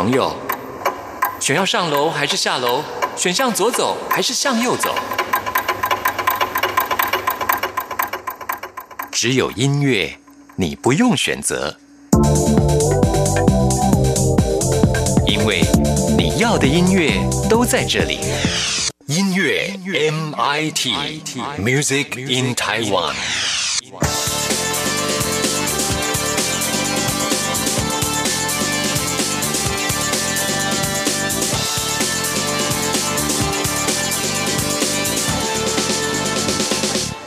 朋友，选要上楼还是下楼？选向左走还是向右走？只有音乐，你不用选择，因为你要的音乐都在这里。音乐 MIT Music in Taiwan。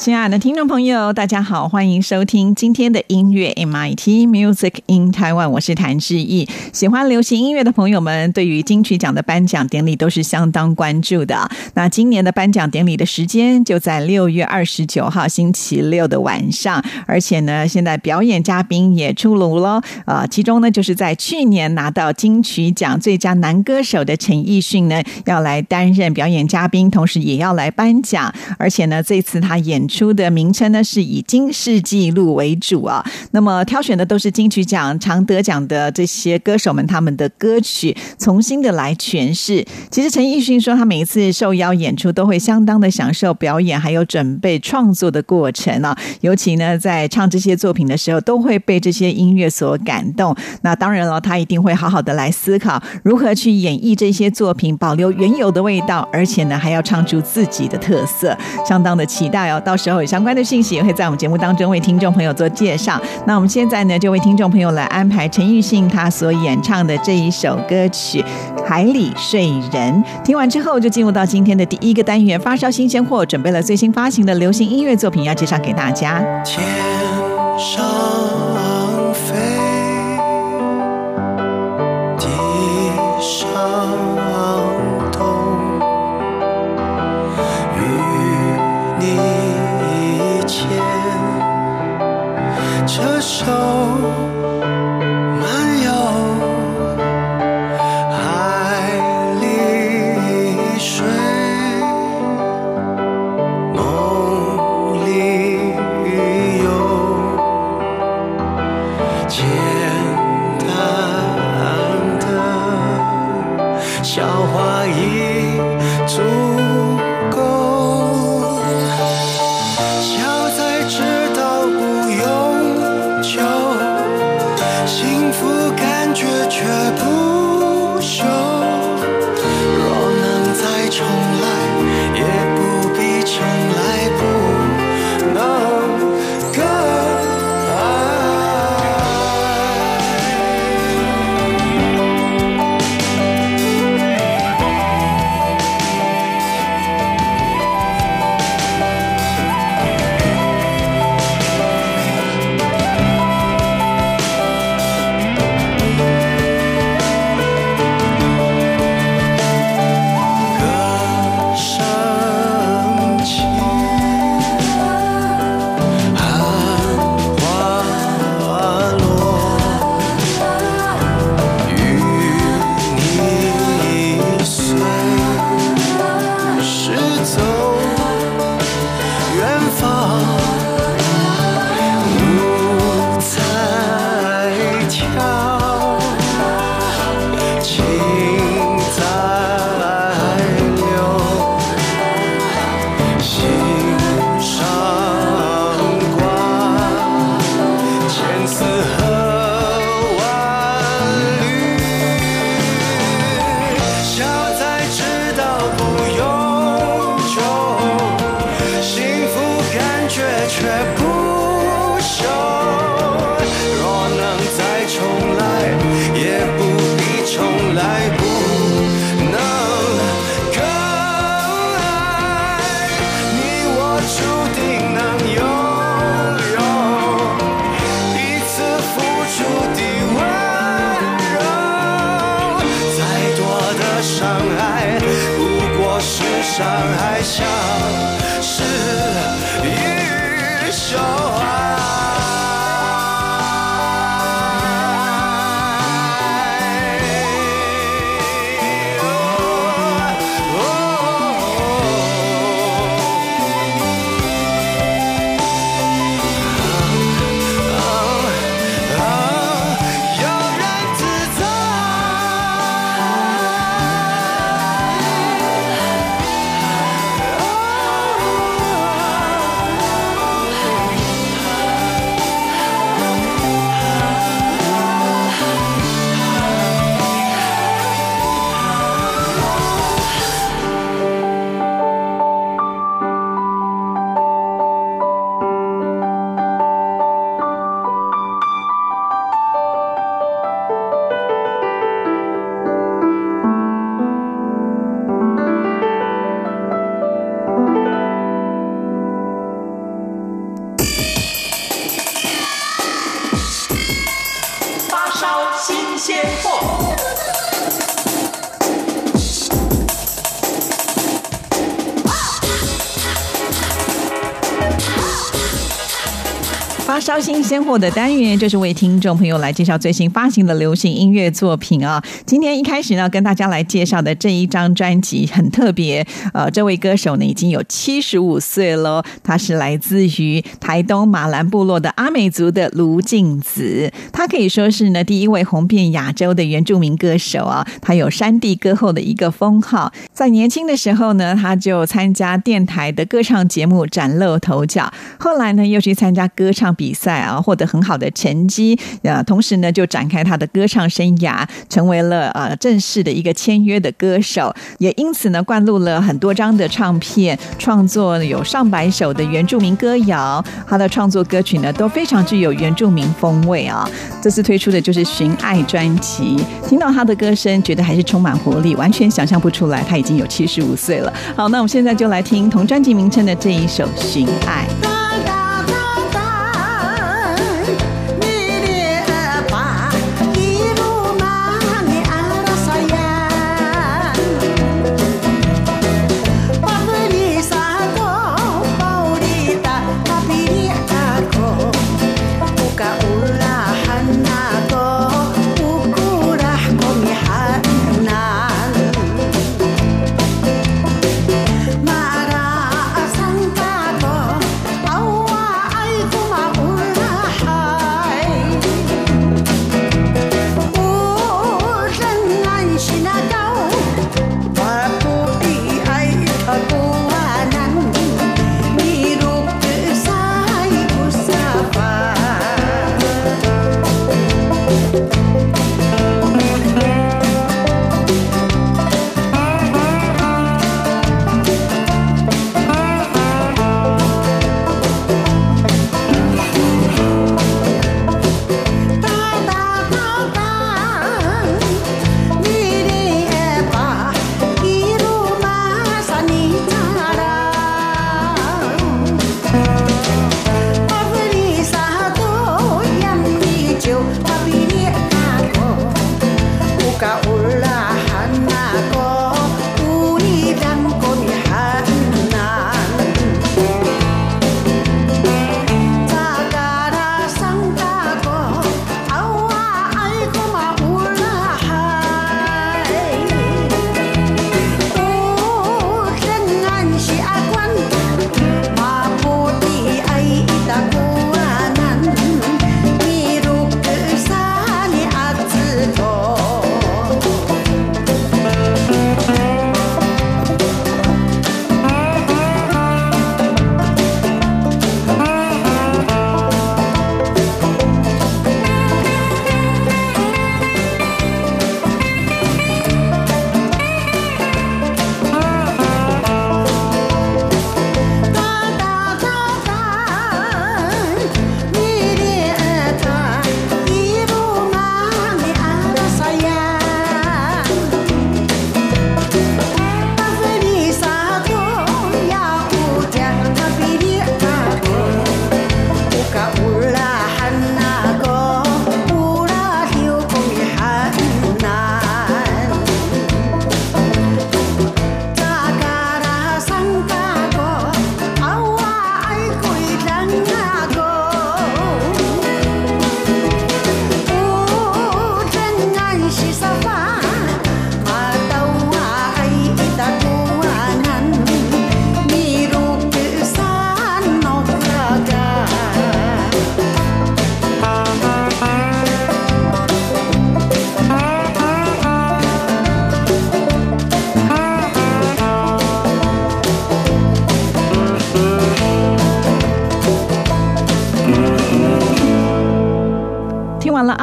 亲爱的听众朋友，大家好，欢迎收听今天的音乐 MIT Music in Taiwan，我是谭志毅。喜欢流行音乐的朋友们，对于金曲奖的颁奖典礼都是相当关注的。那今年的颁奖典礼的时间就在六月二十九号星期六的晚上，而且呢，现在表演嘉宾也出炉了。呃，其中呢，就是在去年拿到金曲奖最佳男歌手的陈奕迅呢，要来担任表演嘉宾，同时也要来颁奖。而且呢，这次他演出的名称呢是以金世纪录为主啊，那么挑选的都是金曲奖常得奖的这些歌手们他们的歌曲，重新的来诠释。其实陈奕迅说，他每一次受邀演出都会相当的享受表演，还有准备创作的过程啊。尤其呢，在唱这些作品的时候，都会被这些音乐所感动。那当然了，他一定会好好的来思考如何去演绎这些作品，保留原有的味道，而且呢，还要唱出自己的特色，相当的期待哦。到时候有相关的信息也会在我们节目当中为听众朋友做介绍。那我们现在呢，就为听众朋友来安排陈奕迅他所演唱的这一首歌曲《海里睡人》。听完之后，就进入到今天的第一个单元——发烧新鲜货，准备了最新发行的流行音乐作品要介绍给大家。天上却不却却不先破发烧新鲜货的单元，就是为听众朋友来介绍最新发行的流行音乐作品啊。今天一开始呢，跟大家来介绍的这一张专辑很特别，呃，这位歌手呢已经有七十五岁了，他是来自于台东马兰部落的阿美族的卢静子，他可以说是呢第一位红遍亚洲的原住民歌手啊。他有山地歌后的一个封号，在年轻的时候呢，他就参加电台的歌唱节目崭露头角，后来呢又去参加歌唱。比赛在啊，获得很好的成绩啊，同时呢，就展开他的歌唱生涯，成为了呃正式的一个签约的歌手，也因此呢，灌录了很多张的唱片，创作有上百首的原住民歌谣。他的创作歌曲呢，都非常具有原住民风味啊。这次推出的就是《寻爱》专辑，听到他的歌声，觉得还是充满活力，完全想象不出来他已经有七十五岁了。好，那我们现在就来听同专辑名称的这一首《寻爱》。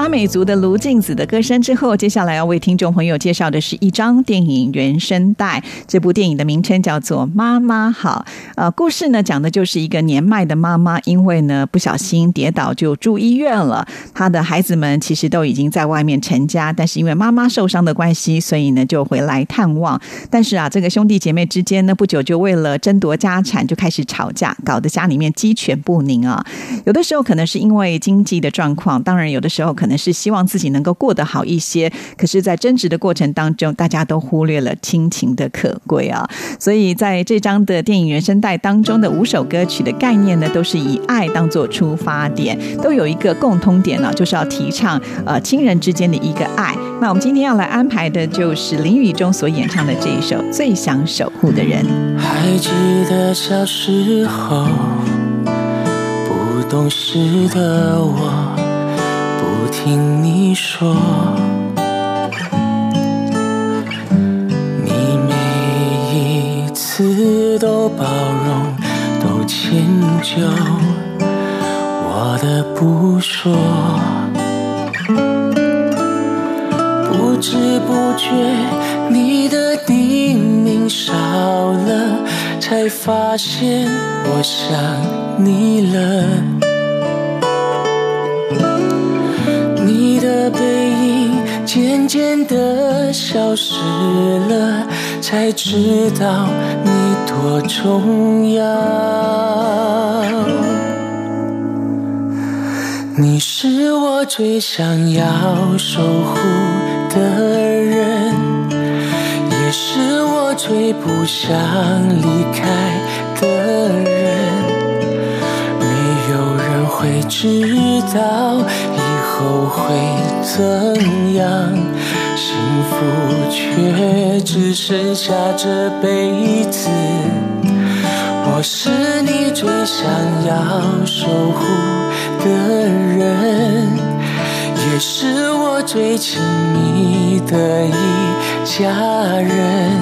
美族的卢静子的歌声之后，接下来要为听众朋友介绍的是一张电影原声带。这部电影的名称叫做《妈妈好》。呃，故事呢讲的就是一个年迈的妈妈，因为呢不小心跌倒就住医院了。她的孩子们其实都已经在外面成家，但是因为妈妈受伤的关系，所以呢就回来探望。但是啊，这个兄弟姐妹之间呢，不久就为了争夺家产就开始吵架，搞得家里面鸡犬不宁啊。有的时候可能是因为经济的状况，当然有的的时候可能是是希望自己能够过得好一些，可是，在争执的过程当中，大家都忽略了亲情的可贵啊。所以，在这张的电影原声带当中的五首歌曲的概念呢，都是以爱当做出发点，都有一个共通点呢，就是要提倡呃亲人之间的一个爱。那我们今天要来安排的就是林雨中所演唱的这一首《最想守护的人》。还记得小时候，不懂事的我，听你说，你每一次都包容，都迁就我的不说，不知不觉你的叮咛少了，才发现我想你了。渐渐的消失了，才知道你多重要。你是我最想要守护的人，也是我最不想离开的人。没有人会知道后会怎样，幸福却只剩下这辈子。我是你最想要守护的人，也是我最亲密的一家人。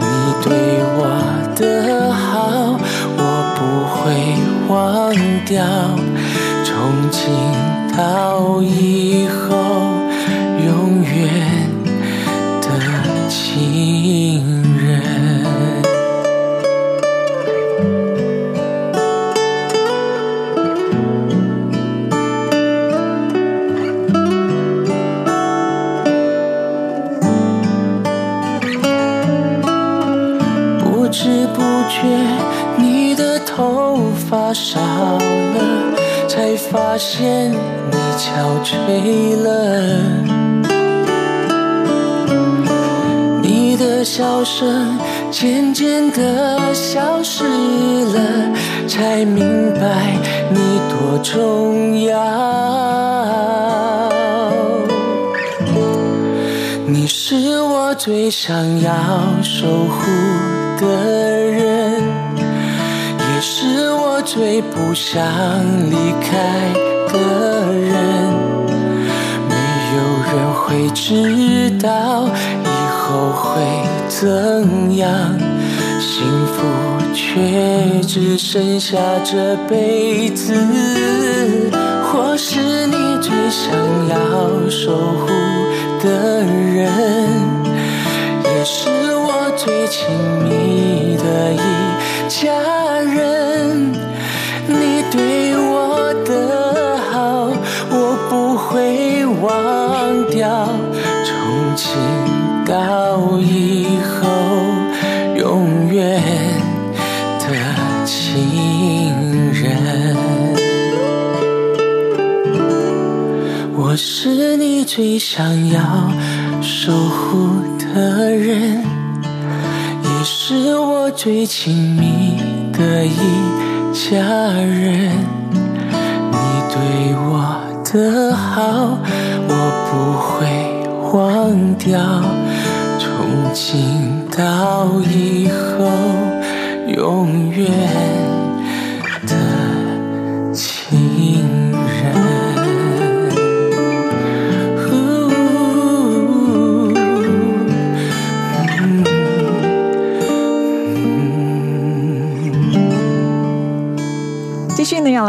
你对我的好，我不会忘掉，从今到以后，永远的情人。不知不觉，你的头发少了，才发现憔悴了。你的笑声渐渐的消失了，才明白你多重要。你是我最想要守护的人，也是我最不想离开的人。没有人会知道以后会怎样，幸福却只剩下这辈子。或是你最想要守护的人，也是我最亲密的一家人。我是你最想要守护的人，也是我最亲密的一家人。你对我的好，我不会忘掉，从今到以后，永远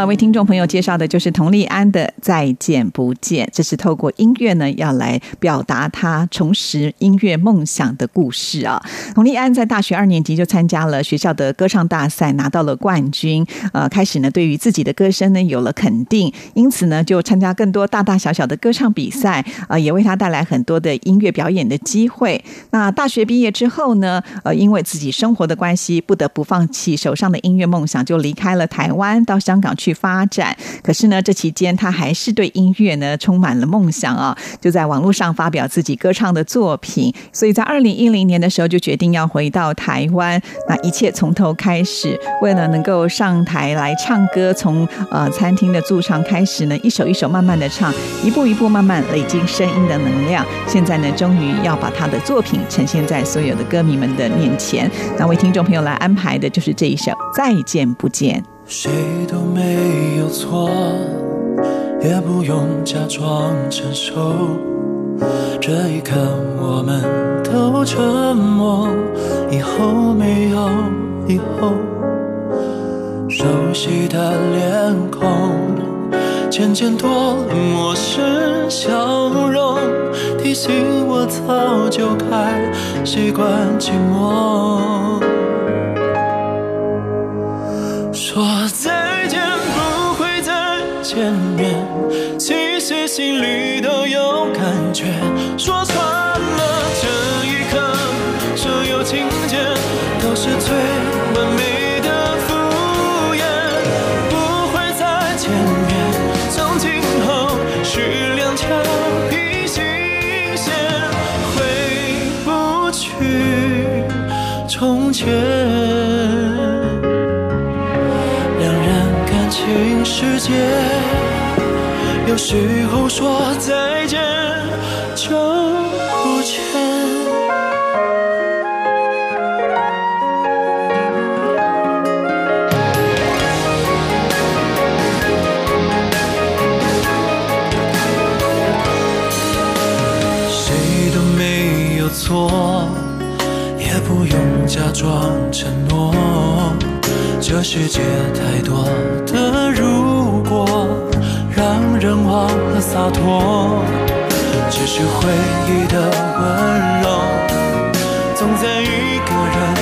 要来为听众朋友介绍的就是佟丽安的《再见不见》，这是透过音乐呢，要来表达她重拾音乐梦想的故事啊。佟丽安在大学二年级就参加了学校的歌唱大赛，拿到了冠军。呃，开始呢，对于自己的歌声呢有了肯定，因此呢，就参加更多大大小小的歌唱比赛，呃，也为她带来很多的音乐表演的机会。那大学毕业之后呢，呃，因为自己生活的关系，不得不放弃手上的音乐梦想，就离开了台湾，到香港去发展。可是呢，这期间他还是对音乐呢充满了梦想啊，就在网络上发表自己歌唱的作品。所以在二零一零年的时候，就决定要回到台湾，那一切从头开始。为了能够上台来唱歌，从呃餐厅的驻唱开始呢，一首一首慢慢的唱，一步一步慢慢累积声音的能量。现在呢，终于要把他的作品呈现在所有的歌迷们的面前。那为听众朋友来安排的就是这一首《再见不见》。谁都没有错，也不用假装成熟。这一刻，我们都沉默，以后没有以后。熟悉的脸孔，渐渐多了陌生笑容，提醒我早就该习惯寂寞。说再见不会再见面，其实心里都有感觉。说穿了这一刻，所有情节都是最界，有时候说再见就不见。谁都没有错，也不用假装承诺。这世界太多洒脱。只是回忆的温柔，总在一个人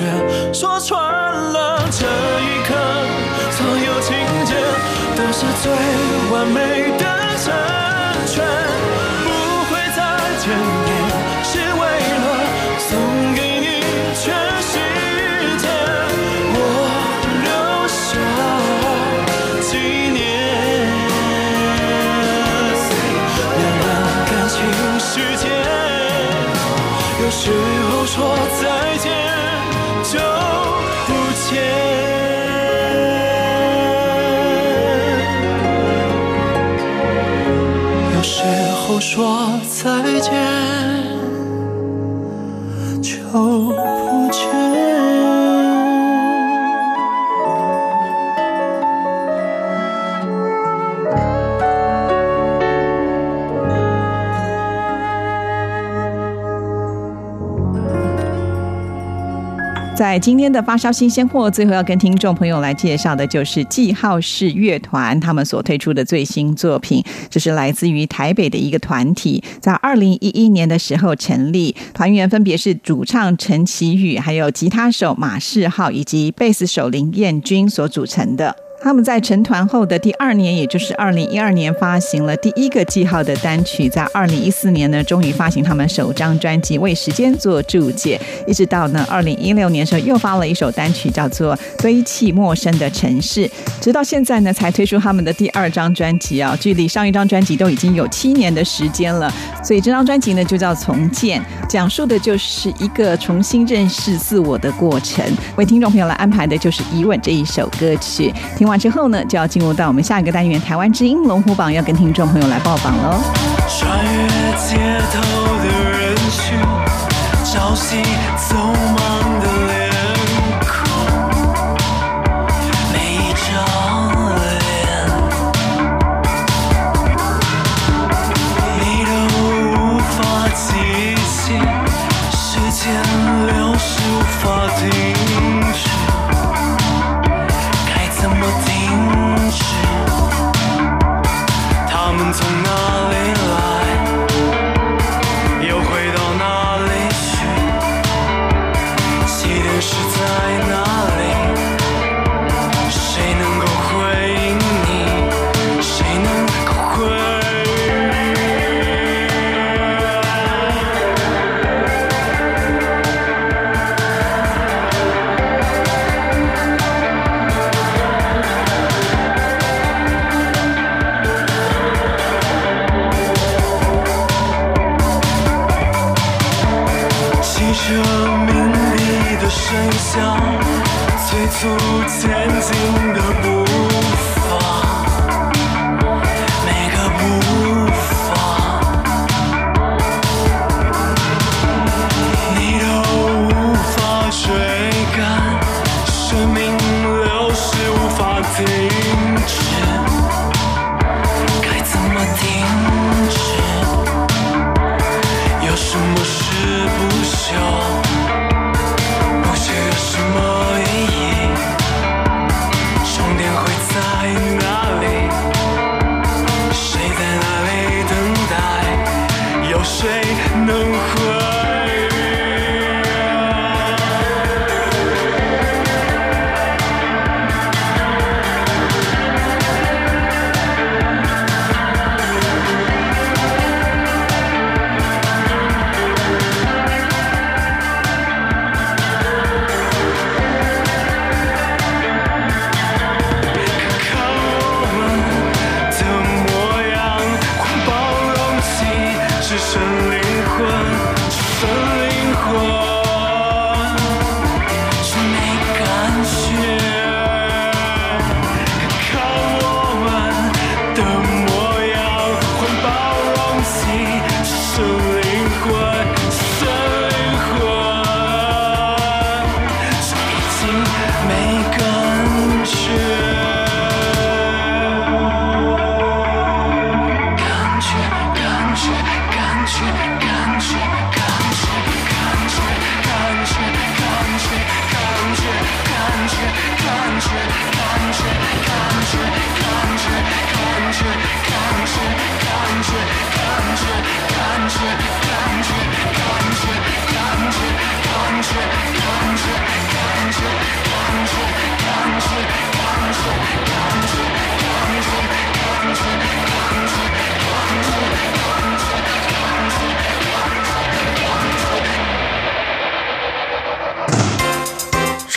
觉，说穿了这一刻，所有情节都是最完美。在今天的发烧新鲜货，最后要跟听众朋友来介绍的就是记号式乐团他们所推出的最新作品。这是来自于台北的一个团体，在二零一一年的时候成立，团员分别是主唱陈其宇，还有吉他手马世浩以及贝斯手林彦君所组成的。他们在成团后的第二年，也就是二零一二年发行了第一个记号的单曲，在二零一四年呢，终于发行他们首张专辑《为时间做注解》，一直到呢二零一六年时候又发了一首单曲，叫做《堆砌陌生的城市》，直到现在呢才推出他们的第二张专辑啊，距离上一张专辑都已经有七年的时间了，所以这张专辑呢就叫《重建》，讲述的就是一个重新认识自我的过程。为听众朋友来安排的就是《疑问》这一首歌曲，听。完之后呢，就要进入到我们下一个单元——台湾之音龙虎榜，要跟听众朋友来报榜喽。穿越街头的人群，朝夕走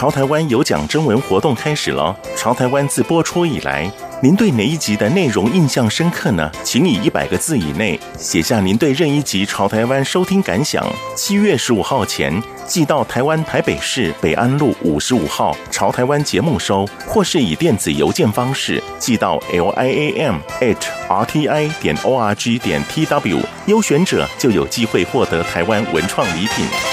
潮台湾有奖征文活动开始了。潮台湾自播出以来，您对哪一集的内容印象深刻呢？请以一百个字以内写下您对任一集潮台湾收听感想。七月十五号前寄到台湾台北市北安路五十五号潮台湾节目收，或是以电子邮件方式寄到 l i a m at r t i 点 o r g 点 t w，优选者就有机会获得台湾文创礼品。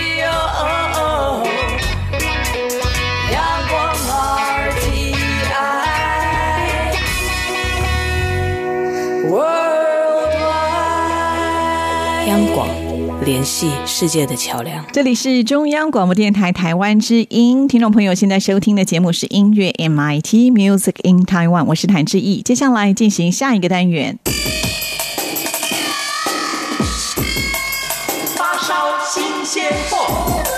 央广联系世界的桥梁。这里是中央广播电台台湾之音，听众朋友现在收听的节目是音乐 MIT Music in Taiwan，我是谭志毅。接下来进行下一个单元。发烧新鲜货。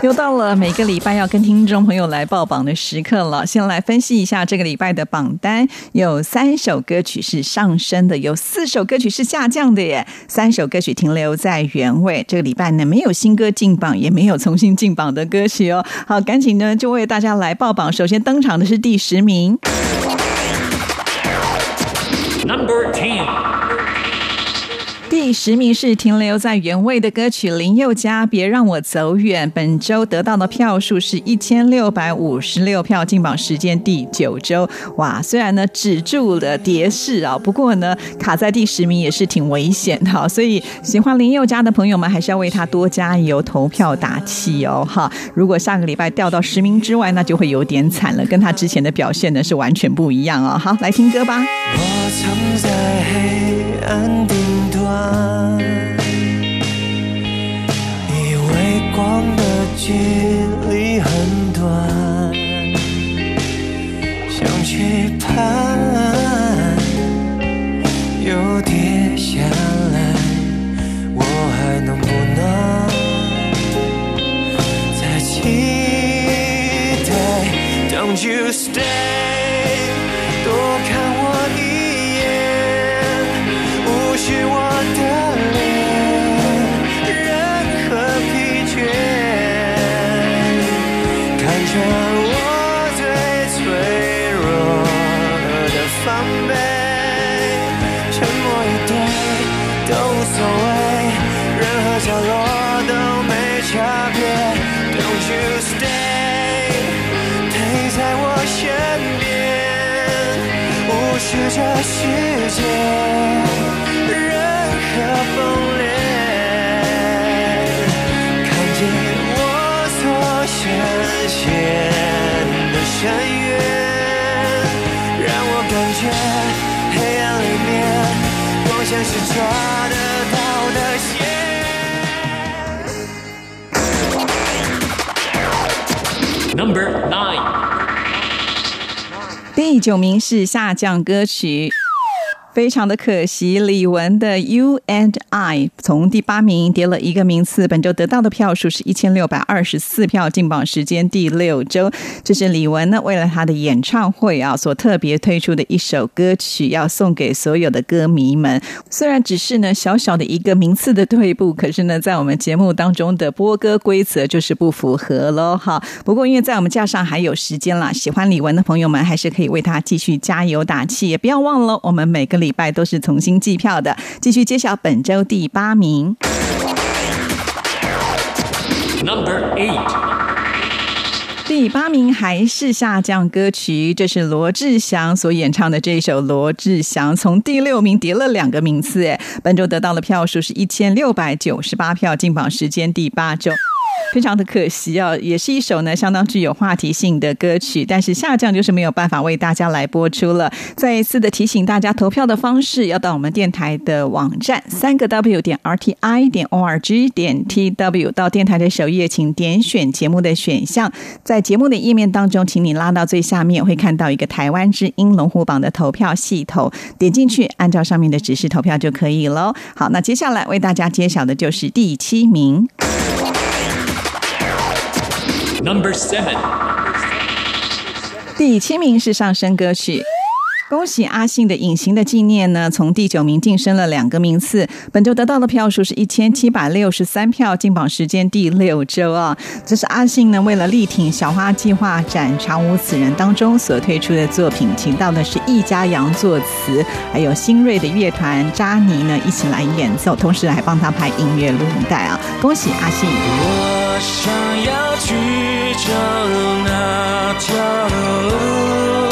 又到了每个礼拜要跟听众朋友来报榜的时刻了。先来分析一下这个礼拜的榜单，有三首歌曲是上升的，有四首歌曲是下降的耶。三首歌曲停留在原位。这个礼拜呢，没有新歌进榜，也没有重新进榜的歌曲哦。好，赶紧呢就为大家来报榜。首先登场的是第十名。Number ten，第十名是停留在原位的歌曲林宥嘉《别让我走远》，本周得到的票数是一千六百五十六票，进榜时间第九周。哇，虽然呢止住了跌势啊，不过呢卡在第十名也是挺危险的，所以喜欢林宥嘉的朋友们还是要为他多加油，投票打气哦哈。如果下个礼拜掉到十名之外，那就会有点惨了，跟他之前的表现呢是完全不一样哦。好，来听歌吧。我藏在黑暗顶以为光的距离很短，想去攀，又跌下来，我还能不能再期待？Don't you stay，是，这世界任何崩裂，看见我所深陷的深渊，让我感觉黑暗里面光线是抓第九名是下降歌曲。非常的可惜，李玟的《You and I》从第八名跌了一个名次，本周得到的票数是一千六百二十四票，进榜时间第六周。这是李玟呢为了她的演唱会啊所特别推出的一首歌曲，要送给所有的歌迷们。虽然只是呢小小的一个名次的退步，可是呢在我们节目当中的播歌规则就是不符合喽。哈，不过因为在我们架上还有时间啦，喜欢李玟的朋友们还是可以为她继续加油打气，也不要忘了我们每个礼拜都是重新计票的。继续揭晓本周第八名。Number eight，第八名还是下降歌曲，这是罗志祥所演唱的这一首《罗志祥》，从第六名跌了两个名次，哎，本周得到的票数是一千六百九十八票，进榜时间第八周。非常的可惜啊，也是一首呢相当具有话题性的歌曲，但是下降就是没有办法为大家来播出了。再一次的提醒大家，投票的方式要到我们电台的网站三个 W 点 RTI 点 ORG 点 TW，到电台的首页，请点选节目的选项，在节目的页面当中，请你拉到最下面，会看到一个台湾之音龙虎榜的投票系统，点进去，按照上面的指示投票就可以喽。好，那接下来为大家揭晓的就是第七名。Number seven，第七名是上升歌曲。恭喜阿信的《隐形的纪念》呢，从第九名晋升了两个名次。本周得到的票数是一千七百六十三票，进榜时间第六周啊。这是阿信呢为了力挺小花计划展《长无此人》当中所推出的作品，请到的是易家扬作词，还有新锐的乐团扎尼呢一起来演奏，同时还帮他拍音乐录影带啊。恭喜阿信！我想要去找那条路，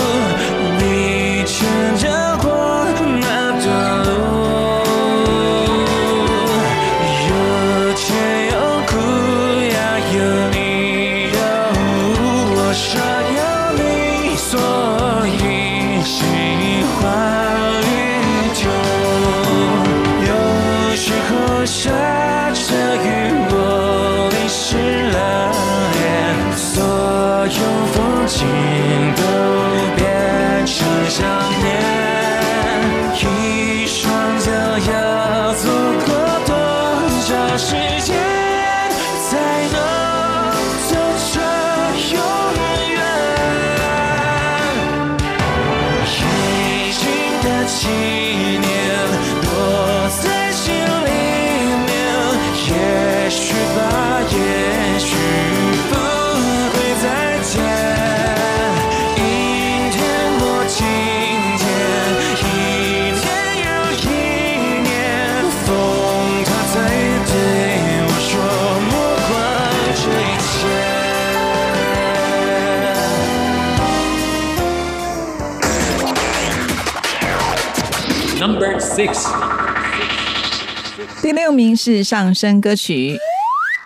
第六名是上升歌曲。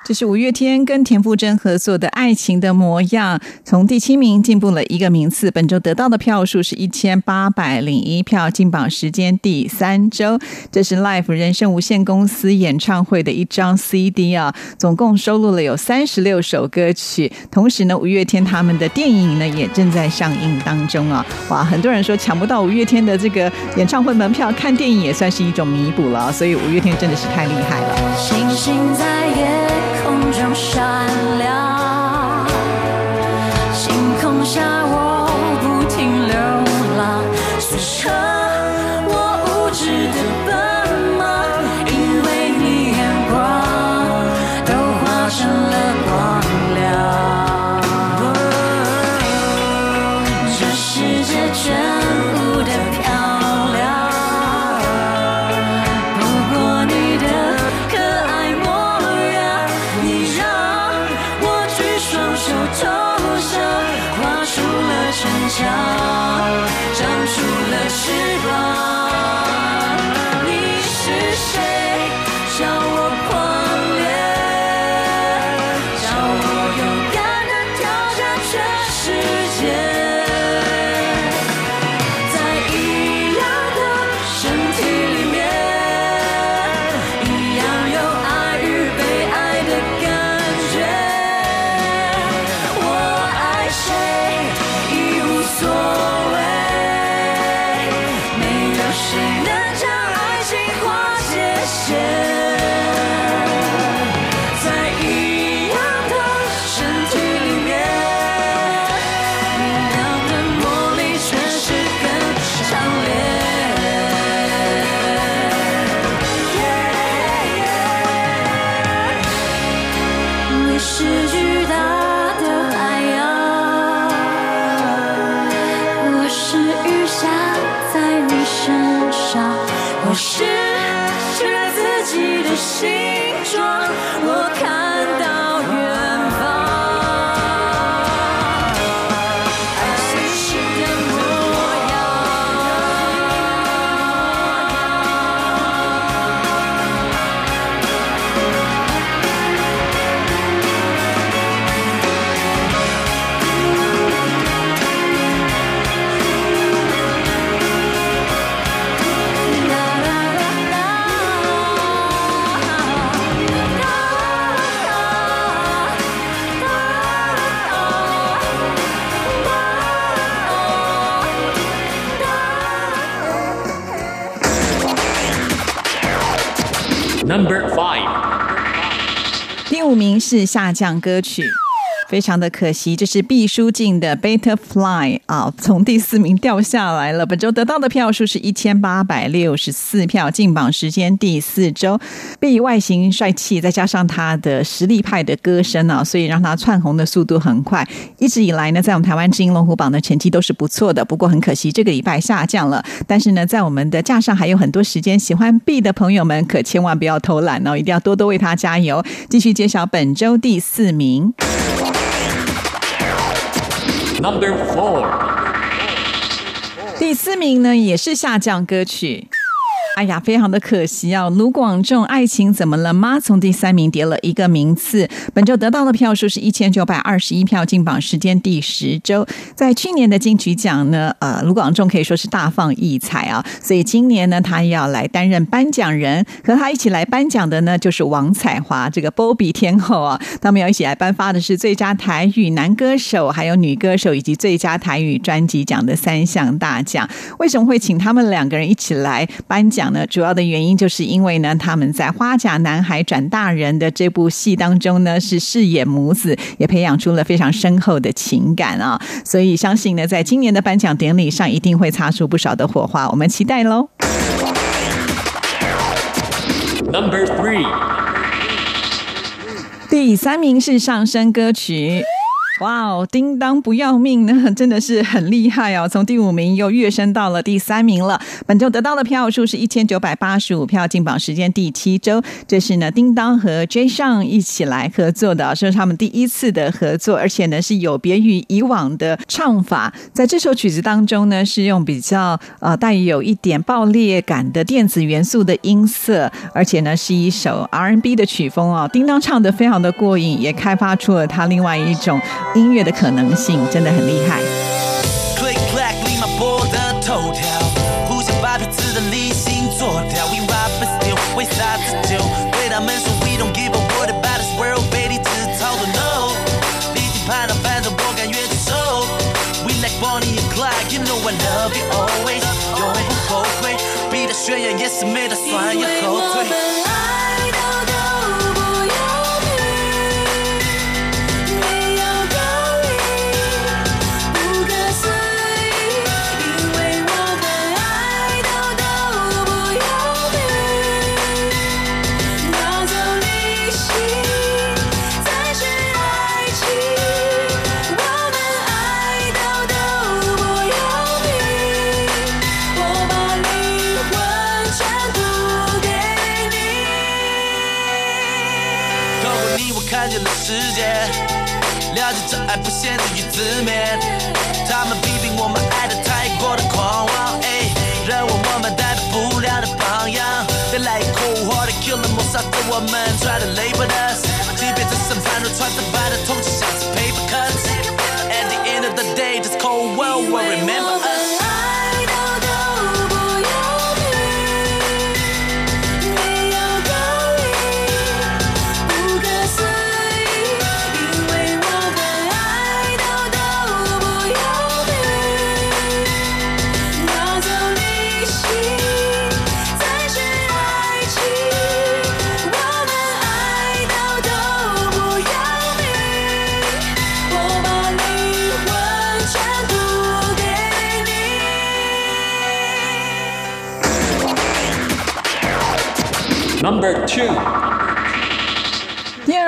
这是五月天跟田馥甄合作的《爱情的模样》，从第七名进步了一个名次。本周得到的票数是一千八百零一票，进榜时间第三周。这是 Life 人生无限公司演唱会的一张 CD 啊，总共收录了有三十六首歌曲。同时呢，五月天他们的电影呢也正在上映当中啊。哇，很多人说抢不到五月天的这个演唱会门票，看电影也算是一种弥补了。所以五月天真的是太厉害了。星星在夜空中闪亮，下在你身上，我失去了自己的形状，我看名是下降歌曲。非常的可惜，这是毕书尽的《Butterfly》啊，从第四名掉下来了。本周得到的票数是一千八百六十四票，进榜时间第四周。毕外形帅气，再加上他的实力派的歌声啊，所以让他窜红的速度很快。一直以来呢，在我们台湾知音龙虎榜的成绩都是不错的，不过很可惜这个礼拜下降了。但是呢，在我们的架上还有很多时间，喜欢 B 的朋友们可千万不要偷懒哦，一定要多多为他加油。继续揭晓本周第四名。Number four. 第四名呢，也是下降歌曲。哎呀，非常的可惜啊！卢广仲《爱情怎么了吗》从第三名跌了一个名次，本周得到的票数是一千九百二十一票，进榜时间第十周。在去年的金曲奖呢，呃，卢广仲可以说是大放异彩啊，所以今年呢，他要来担任颁奖人，和他一起来颁奖的呢，就是王彩华这个波比天后啊，他们要一起来颁发的是最佳台语男歌手、还有女歌手以及最佳台语专辑奖的三项大奖。为什么会请他们两个人一起来颁奖？奖呢，主要的原因就是因为呢，他们在《花甲男孩转大人》的这部戏当中呢，是饰演母子，也培养出了非常深厚的情感啊。所以相信呢，在今年的颁奖典礼上，一定会擦出不少的火花，我们期待喽。Number three. 第三名是上升歌曲。哇哦，叮当不要命呢，真的是很厉害哦！从第五名又跃升到了第三名了。本周得到的票数是一千九百八十五票，进榜时间第七周。这是呢，叮当和 J 上一起来合作的，这是他们第一次的合作，而且呢是有别于以往的唱法。在这首曲子当中呢，是用比较呃带有一点爆裂感的电子元素的音色，而且呢是一首 R&B 的曲风哦。叮当唱的非常的过瘾，也开发出了他另外一种。音乐的可能性真的很厉害。Click clack，立 Number two.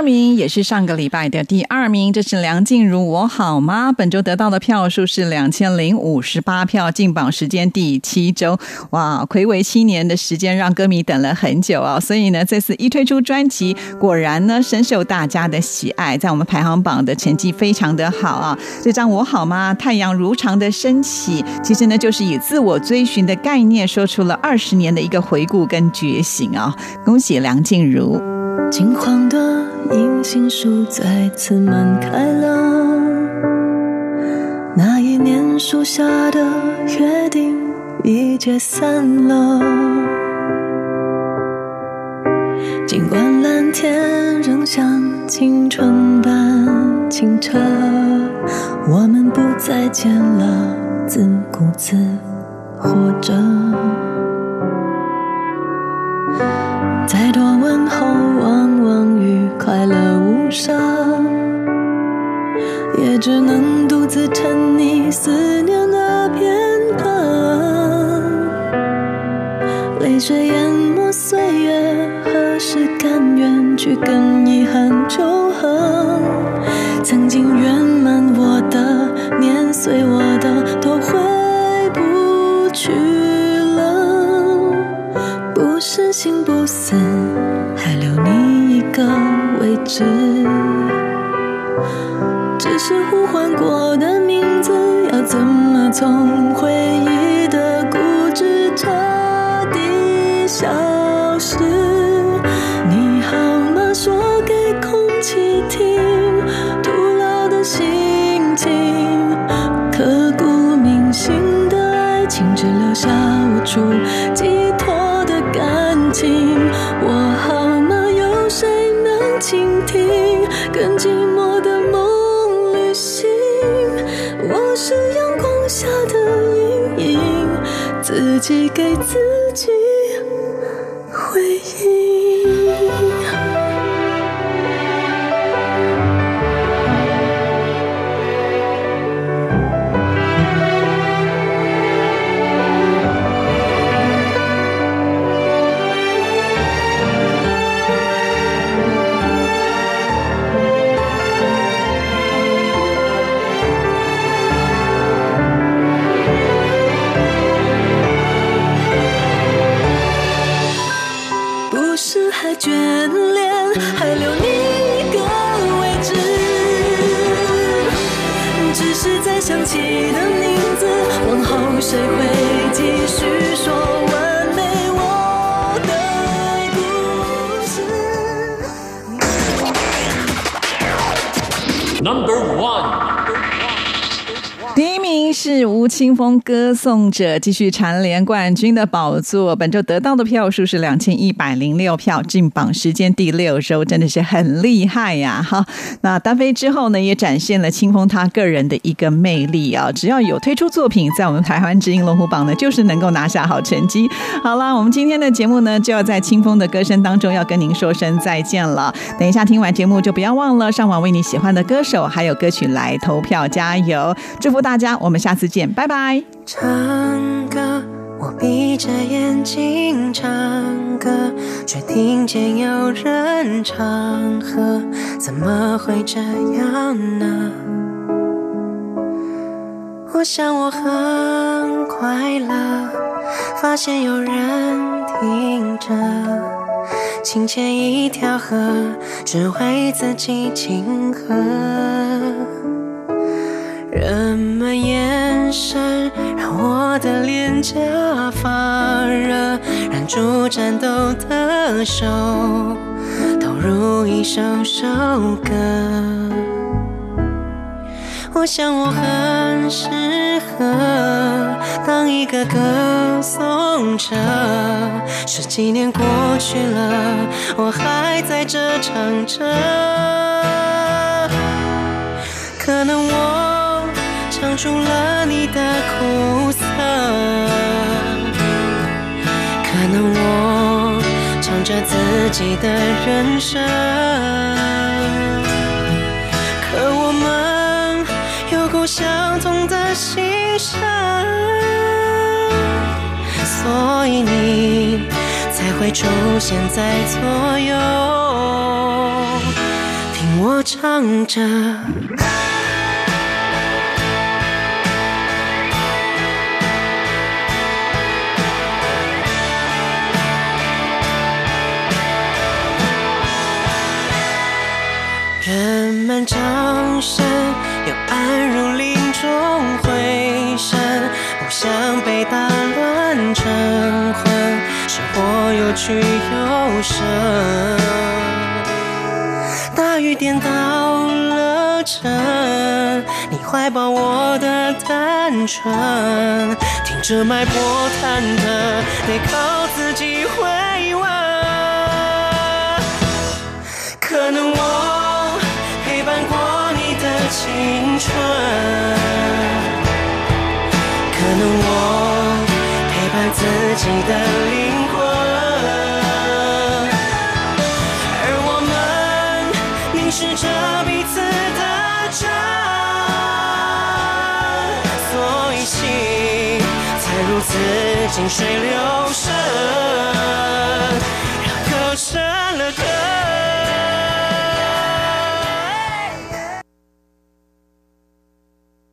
名也是上个礼拜的第二名，这是梁静茹《我好吗》。本周得到的票数是两千零五十八票，进榜时间第七周。哇，暌违七年的时间，让歌迷等了很久啊！所以呢，这次一推出专辑，果然呢深受大家的喜爱，在我们排行榜的成绩非常的好啊。这张《我好吗》，太阳如常的升起，其实呢就是以自我追寻的概念，说出了二十年的一个回顾跟觉醒啊！恭喜梁静茹。金黄的银杏树再次满开了，那一年树下的约定已解散了。尽管蓝天仍像青春般清澈，我们不再见了，自顾自活着。再多问候，往往与快乐无伤，也只能独自沉溺思念的片刻。泪水淹没岁月，何时甘愿去跟遗憾求和？曾经圆满我的，碾碎我的，都回不去不死，还留你一个位置。只是呼唤过的名字，要怎么从回忆的固执彻底消失？你好吗？说给空气听，徒劳的心情，刻骨铭心的爱情，只留下无处自己给自己清风歌颂者，继续蝉联冠军的宝座。本周得到的票数是两千一百零六票，进榜时间第六周，真的是很厉害呀！哈，那单飞之后呢，也展现了清风他个人的一个魅力啊。只要有推出作品，在我们台湾之音龙虎榜呢，就是能够拿下好成绩。好了，我们今天的节目呢，就要在清风的歌声当中要跟您说声再见了。等一下听完节目，就不要忘了上网为你喜欢的歌手还有歌曲来投票加油，祝福大家，我们下次见，拜拜拜。唱歌，我闭着眼睛唱歌，却听见有人唱和，怎么会这样呢？我想我很快乐，发现有人听着，清浅一条河，只为自己庆贺。人们眼神让我的脸颊发热，燃出战斗的手，投入一首首歌。我想我很适合当一个歌颂者。十几年过去了，我还在这唱着。可能我唱出了你的苦涩，可能我唱着自己的人生，可我们有过相同的心声，所以你才会出现在左右，听我唱着。人们掌声又暗如林中回声，不想被打乱成魂，生活有趣有声。大雨颠倒了城，你怀抱我的单纯，听着脉搏忐忑，得靠自己回稳。可能我春，可能我陪伴自己的灵魂，而我们凝视着彼此的真，所以情才如此静水流深。